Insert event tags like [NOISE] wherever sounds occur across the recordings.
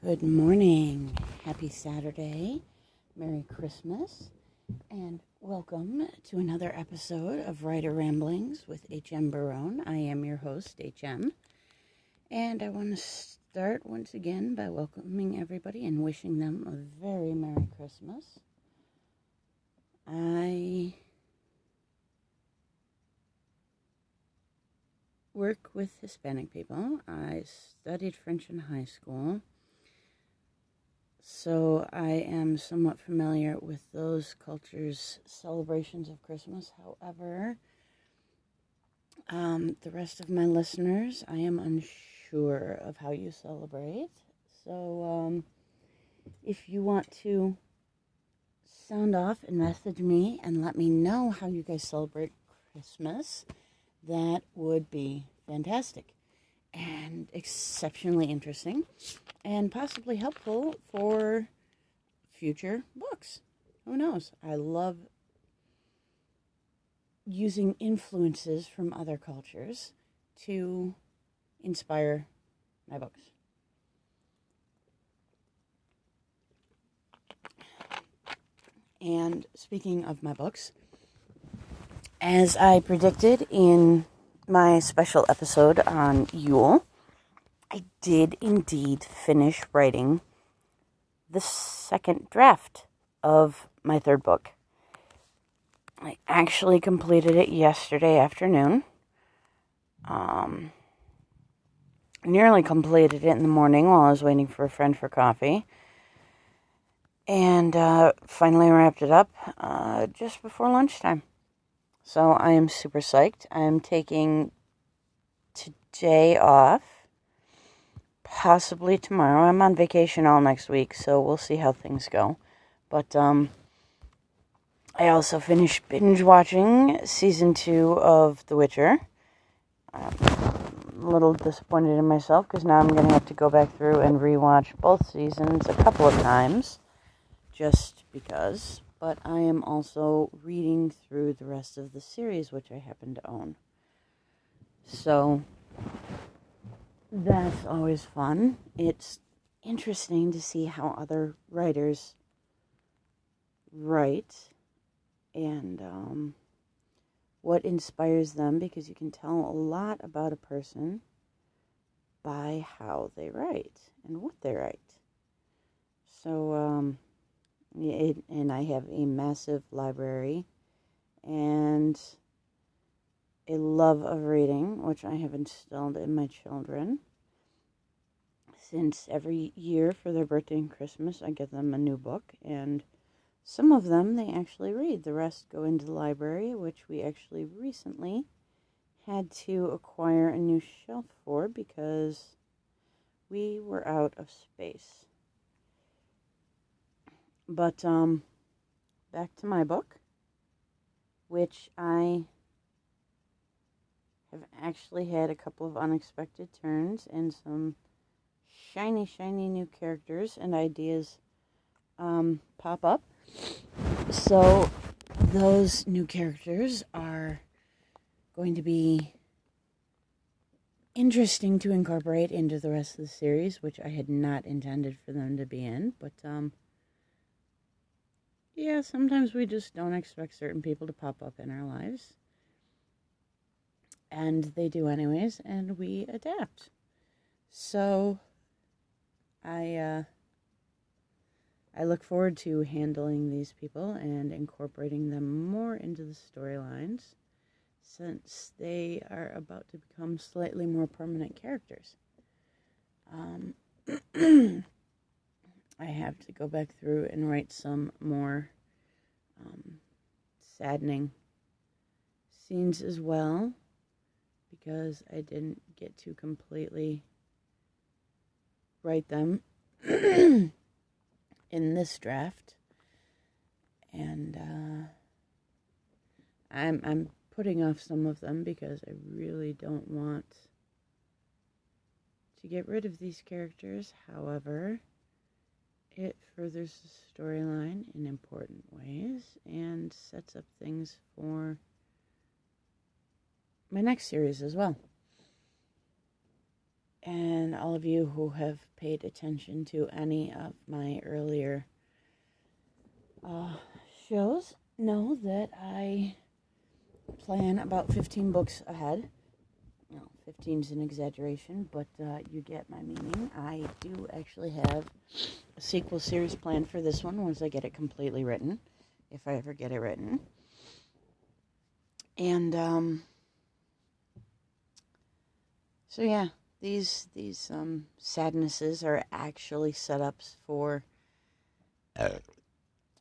Good morning. Happy Saturday. Merry Christmas. And welcome to another episode of Writer Ramblings with H.M. Barone. I am your host, H.M. And I want to start once again by welcoming everybody and wishing them a very Merry Christmas. I work with Hispanic people. I studied French in high school. So I am somewhat familiar with those cultures' celebrations of Christmas. However, um, the rest of my listeners, I am unsure of how you celebrate. So um, if you want to sound off and message me and let me know how you guys celebrate Christmas, that would be fantastic and exceptionally interesting and possibly helpful for future books. Who knows? I love using influences from other cultures to inspire my books. And speaking of my books, as I predicted in my special episode on Yule, I did indeed finish writing the second draft of my third book. I actually completed it yesterday afternoon. Um, nearly completed it in the morning while I was waiting for a friend for coffee. And uh, finally wrapped it up uh, just before lunchtime. So I am super psyched. I'm taking today off, possibly tomorrow. I'm on vacation all next week, so we'll see how things go. But um, I also finished binge watching season two of The Witcher. I'm a little disappointed in myself because now I'm going to have to go back through and rewatch both seasons a couple of times just because but I am also reading through the rest of the series, which I happen to own. So that's always fun. It's interesting to see how other writers write and um, what inspires them because you can tell a lot about a person by how they write and what they write. So, um, it, and I have a massive library and a love of reading, which I have instilled in my children. Since every year for their birthday and Christmas, I get them a new book, and some of them they actually read. The rest go into the library, which we actually recently had to acquire a new shelf for because we were out of space. But um, back to my book, which I have actually had a couple of unexpected turns and some shiny, shiny new characters and ideas um, pop up. So, those new characters are going to be interesting to incorporate into the rest of the series, which I had not intended for them to be in, but um, yeah, sometimes we just don't expect certain people to pop up in our lives. And they do anyways, and we adapt. So I uh I look forward to handling these people and incorporating them more into the storylines since they are about to become slightly more permanent characters. Um [CLEARS THROAT] I have to go back through and write some more um, saddening scenes as well because I didn't get to completely write them [CLEARS THROAT] in this draft. And uh, I'm I'm putting off some of them because I really don't want to get rid of these characters. However, it furthers the storyline in important ways and sets up things for my next series as well. and all of you who have paid attention to any of my earlier uh, shows know that I plan about 15 books ahead. No, 15 is an exaggeration, but uh, you get my meaning. I do actually have a sequel series planned for this one once I get it completely written, if I ever get it written. And um, so yeah, these these um, sadnesses are actually setups for.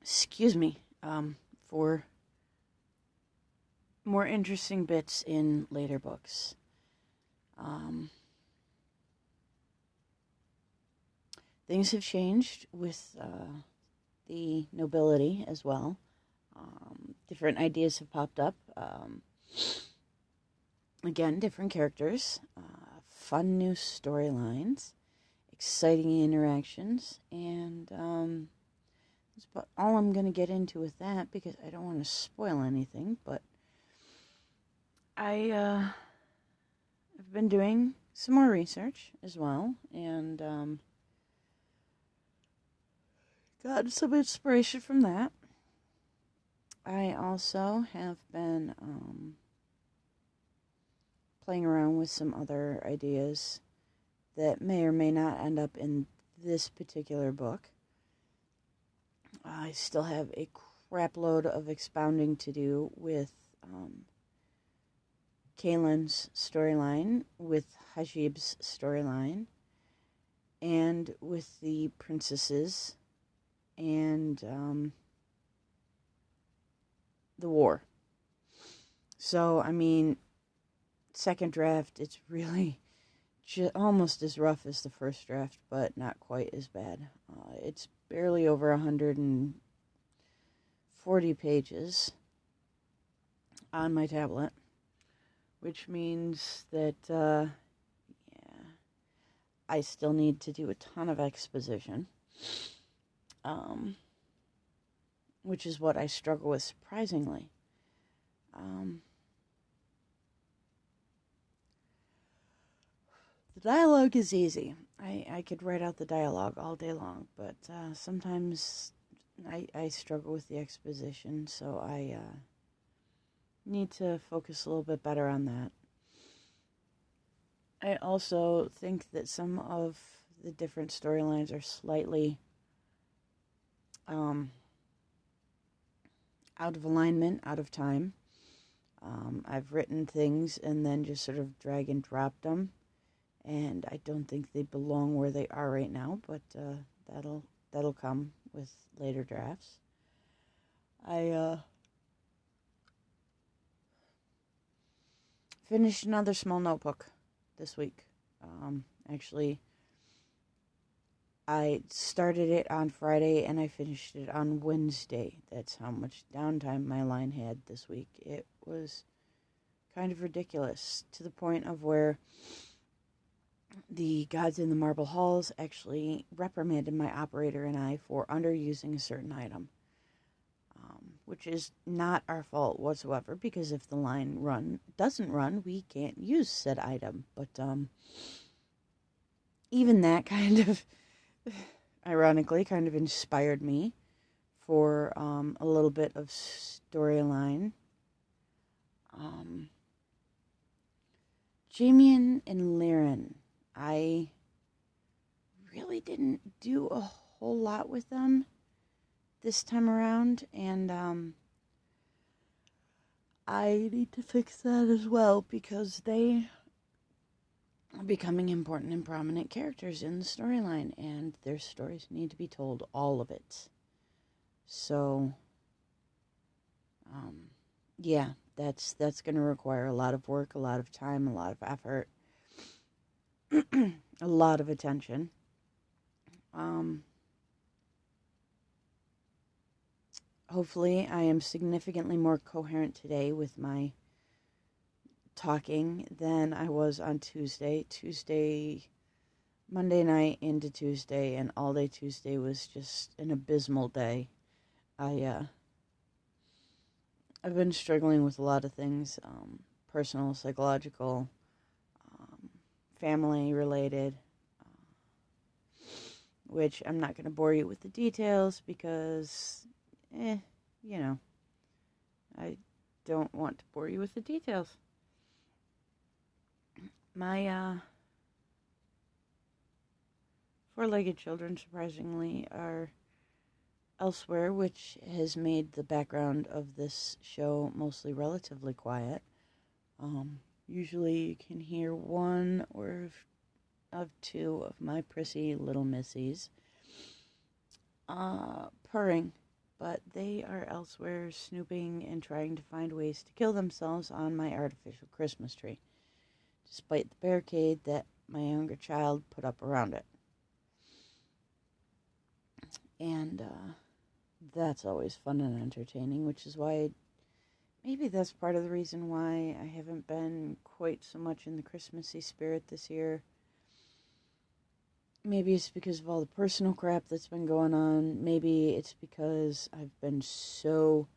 Excuse me, um, for more interesting bits in later books. Um, things have changed with uh, the nobility as well. Um, different ideas have popped up. Um, again, different characters, uh, fun new storylines, exciting interactions, and um, that's about all I'm going to get into with that because I don't want to spoil anything. But I, uh, I've been doing some more research as well, and um, got some inspiration from that. I also have been um, playing around with some other ideas that may or may not end up in this particular book. I still have a crapload of expounding to do with um, Kaylin's storyline, with Hajib's storyline, and with the princesses, and um, the war. So, I mean, second draft, it's really just almost as rough as the first draft, but not quite as bad. Uh, it's barely over 140 pages on my tablet, which means that, uh, yeah, I still need to do a ton of exposition, um, which is what I struggle with surprisingly. Um, the dialogue is easy. I, I could write out the dialogue all day long, but uh, sometimes I, I struggle with the exposition, so I uh, need to focus a little bit better on that. I also think that some of the different storylines are slightly um, out of alignment, out of time. Um, I've written things and then just sort of drag and dropped them and I don't think they belong where they are right now, but uh, that'll that'll come with later drafts. I uh, finished another small notebook this week. Um, actually, I started it on Friday and I finished it on Wednesday. That's how much downtime my line had this week. It was kind of ridiculous to the point of where the gods in the marble halls actually reprimanded my operator and I for underusing a certain item, which is not our fault whatsoever because if the line run doesn't run, we can't use said item. But um, even that [LAUGHS] kind of, ironically, kind of inspired me for um, a little bit of storyline. Um, Jamian and Liren I really didn't do a whole lot with them this time around, and um, I need to fix that as well because they are becoming important and prominent characters in the storyline, and their stories need to be told, all of it. So, um, yeah, that's that's going to require a lot of work, a lot of time, a lot of effort [CLEARS THROAT] a lot of attention. Um, hopefully, I am significantly more coherent today with my talking than I was on Tuesday. Tuesday, Monday night into Tuesday, and all day Tuesday was just an abysmal day. I, uh, I've been struggling with a lot of things um, personal, psychological, family related, uh, which I'm not going to bore you with the details because, eh, you know, I don't want to bore you with the details. My uh, four legged children, surprisingly, are elsewhere, which has made the background of this show mostly relatively quiet. Um, usually you can hear one or of two of my prissy little missies uh, purring, but they are elsewhere snooping and trying to find ways to kill themselves on my artificial Christmas tree, despite the barricade that my younger child put up around it. And uh, that's always fun and entertaining, which is why maybe that's part of the reason why I haven't been quite so much in the Christmassy spirit this year. Maybe it's because of all the personal crap that's been going on. Maybe it's because I've been so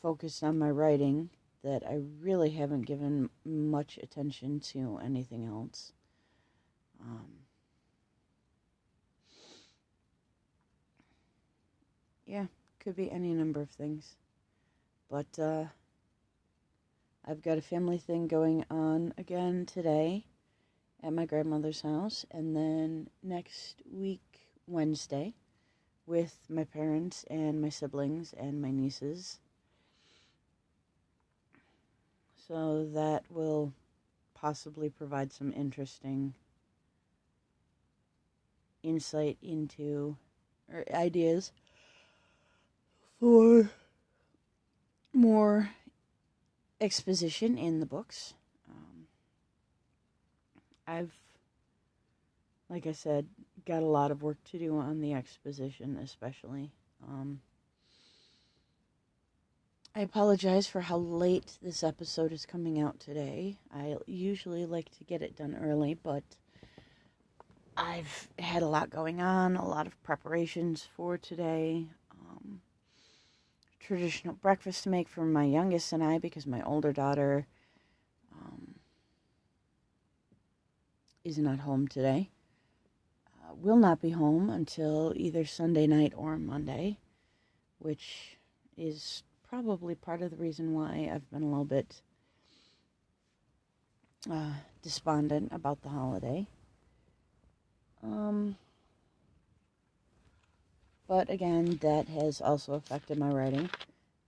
focused on my writing that I really haven't given much attention to anything else. Um, yeah, could be any number of things. But uh, I've got a family thing going on again today at my grandmother's house, and then next week, Wednesday, with my parents and my siblings and my nieces. So that will possibly provide some interesting insight into or ideas for more exposition in the books. Um, I've, like I said, got a lot of work to do on the exposition, especially. Um, I apologize for how late this episode is coming out today. I usually like to get it done early, but I've had a lot going on, a lot of preparations for today traditional breakfast to make for my youngest and I because my older daughter is not home today. Uh, will not be home until either Sunday night or Monday, which is probably part of the reason why I've been a little bit uh, despondent about the holiday. Um, but again, that has also affected my writing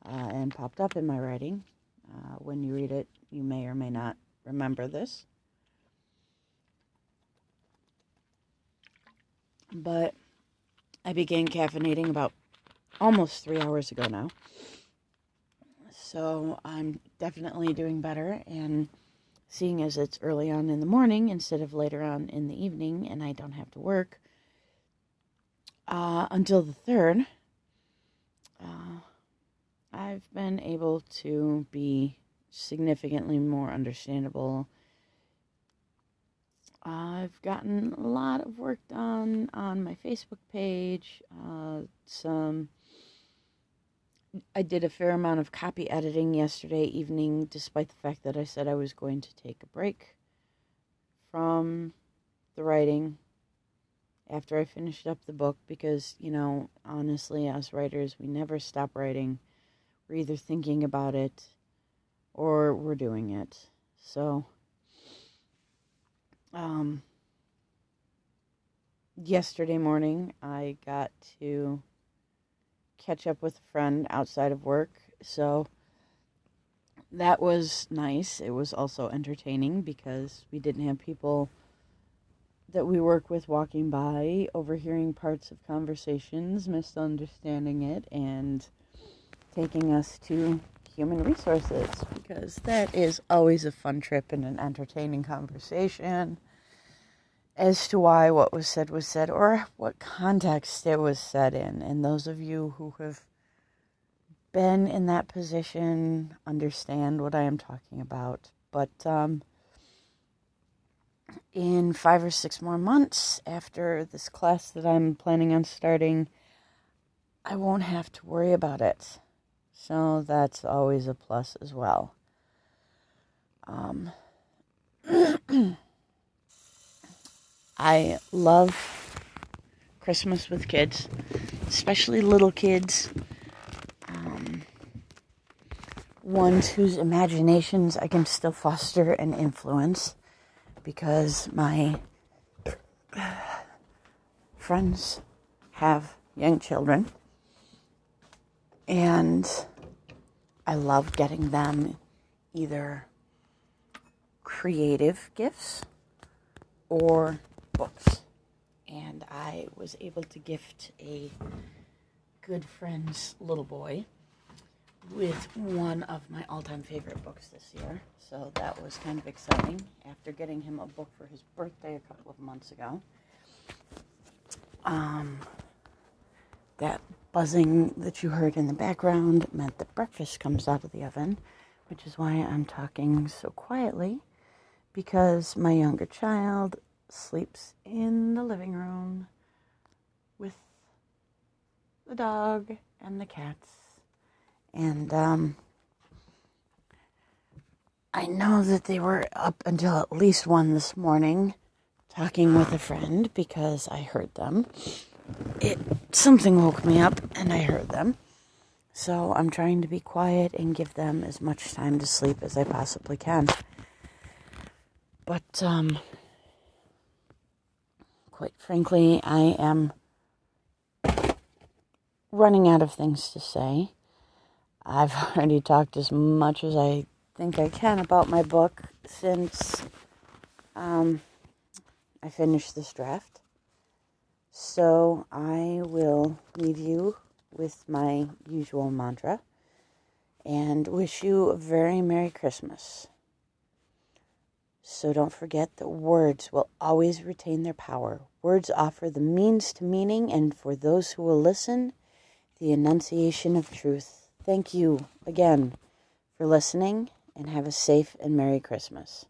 uh, and popped up in my writing. Uh, when you read it, you may or may not remember this. But I began caffeinating about almost three hours ago now. So I'm definitely doing better. And seeing as it's early on in the morning instead of later on in the evening and I don't have to work, uh, until the third, uh, I've been able to be significantly more understandable. I've gotten a lot of work done on my Facebook page. Uh, some I did a fair amount of copy editing yesterday evening, despite the fact that I said I was going to take a break from the writing after I finished up the book because, you know, honestly, as writers, we never stop writing. We're either thinking about it or we're doing it. So, um, yesterday morning, I got to catch up with a friend outside of work. So, that was nice. It was also entertaining because we didn't have people that we work with walking by, overhearing parts of conversations, misunderstanding it, and taking us to human resources because that is always a fun trip and an entertaining conversation as to why what was said was said or what context it was said in. And those of you who have been in that position understand what I am talking about. But um, in five or six more months after this class that I'm planning on starting, I won't have to worry about it. So that's always a plus as well. Um, [CLEARS THROAT] I love Christmas with kids, especially little kids. Um, ones whose imaginations I can still foster and influence because my [SIGHS] friends have young children and I love getting them either creative gifts or books. And I was able to gift a good friend's little boy with one of my all time favorite books this year. So that was kind of exciting after getting him a book for his birthday a couple of months ago. Um, that buzzing that you heard in the background meant that breakfast comes out of the oven, which is why I'm talking so quietly because my younger child sleeps in the living room with the dog and the cats. And um, I know that they were up until at least one this morning talking with a friend because I heard them. It something woke me up and I heard them. So I'm trying to be quiet and give them as much time to sleep as I possibly can. But um quite frankly, I am running out of things to say. I've [LAUGHS] already talked as much as I think I can about my book since um, I finished this draft. So I will leave you with my usual mantra and wish you a very Merry Christmas. So don't forget that words will always retain their power. Words offer the means to meaning, and for those who will listen, the enunciation of truth. Thank you again for listening, and have a safe and Merry Christmas.